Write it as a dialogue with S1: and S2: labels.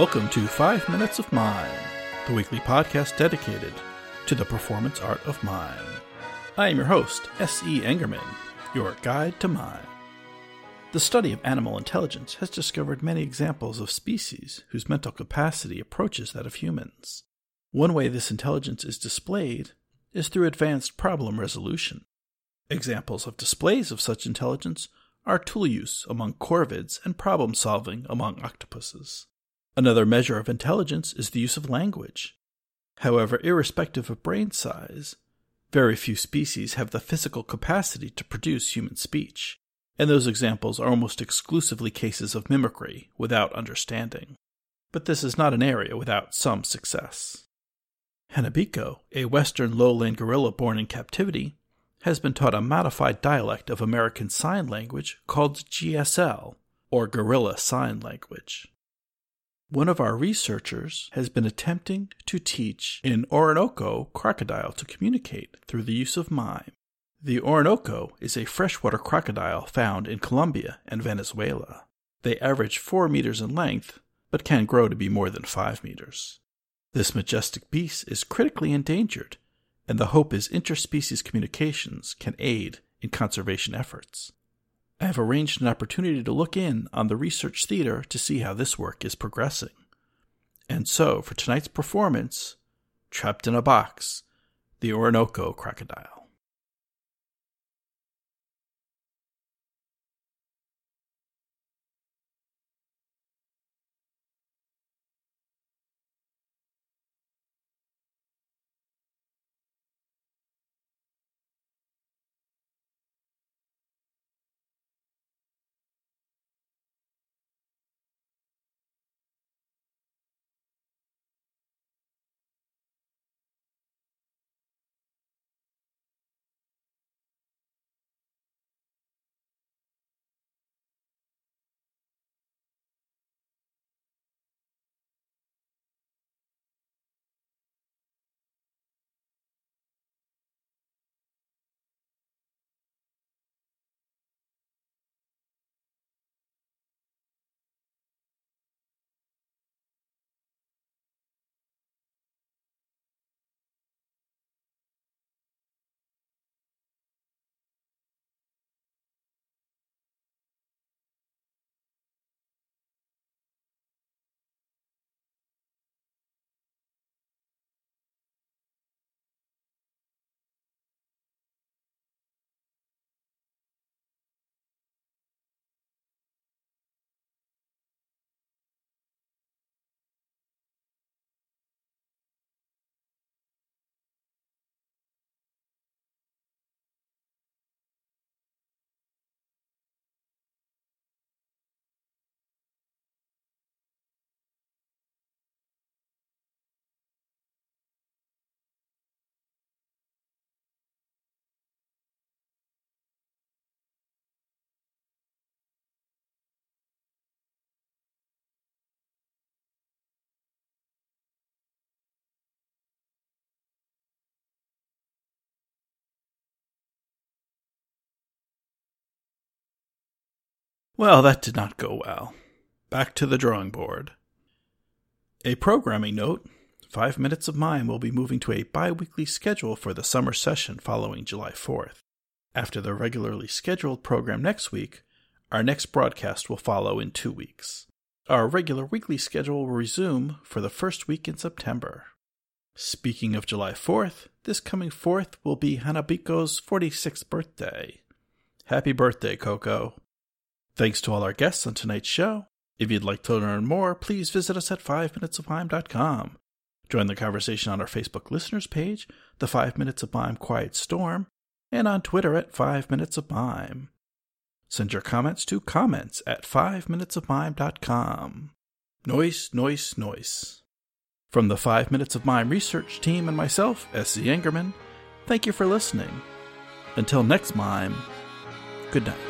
S1: Welcome to Five Minutes of Mime, the weekly podcast dedicated to the performance art of mime. I am your host, S.E. Engerman, your guide to mime. The study of animal intelligence has discovered many examples of species whose mental capacity approaches that of humans. One way this intelligence is displayed is through advanced problem resolution. Examples of displays of such intelligence are tool use among corvids and problem solving among octopuses. Another measure of intelligence is the use of language. However, irrespective of brain size, very few species have the physical capacity to produce human speech, and those examples are almost exclusively cases of mimicry without understanding. But this is not an area without some success. Hanabiko, a western lowland gorilla born in captivity, has been taught a modified dialect of American Sign Language called GSL, or Gorilla Sign Language. One of our researchers has been attempting to teach an Orinoco crocodile to communicate through the use of mime. The Orinoco is a freshwater crocodile found in Colombia and Venezuela. They average 4 meters in length, but can grow to be more than 5 meters. This majestic beast is critically endangered, and the hope is interspecies communications can aid in conservation efforts. I have arranged an opportunity to look in on the research theater to see how this work is progressing. And so, for tonight's performance, Trapped in a Box, the Orinoco Crocodile. Well, that did not go well. Back to the drawing board. A programming note Five Minutes of Mime will be moving to a bi weekly schedule for the summer session following July 4th. After the regularly scheduled program next week, our next broadcast will follow in two weeks. Our regular weekly schedule will resume for the first week in September. Speaking of July 4th, this coming 4th will be Hanabiko's 46th birthday. Happy birthday, Koko. Thanks to all our guests on tonight's show. If you'd like to learn more, please visit us at 5minutesofmime.com. Join the conversation on our Facebook listeners page, the 5 Minutes of Mime Quiet Storm, and on Twitter at 5 Minutes of Mime. Send your comments to comments at 5minutesofmime.com. Noise, noise, noise. From the 5 Minutes of Mime research team and myself, S.C. Engerman, thank you for listening. Until next mime, good night.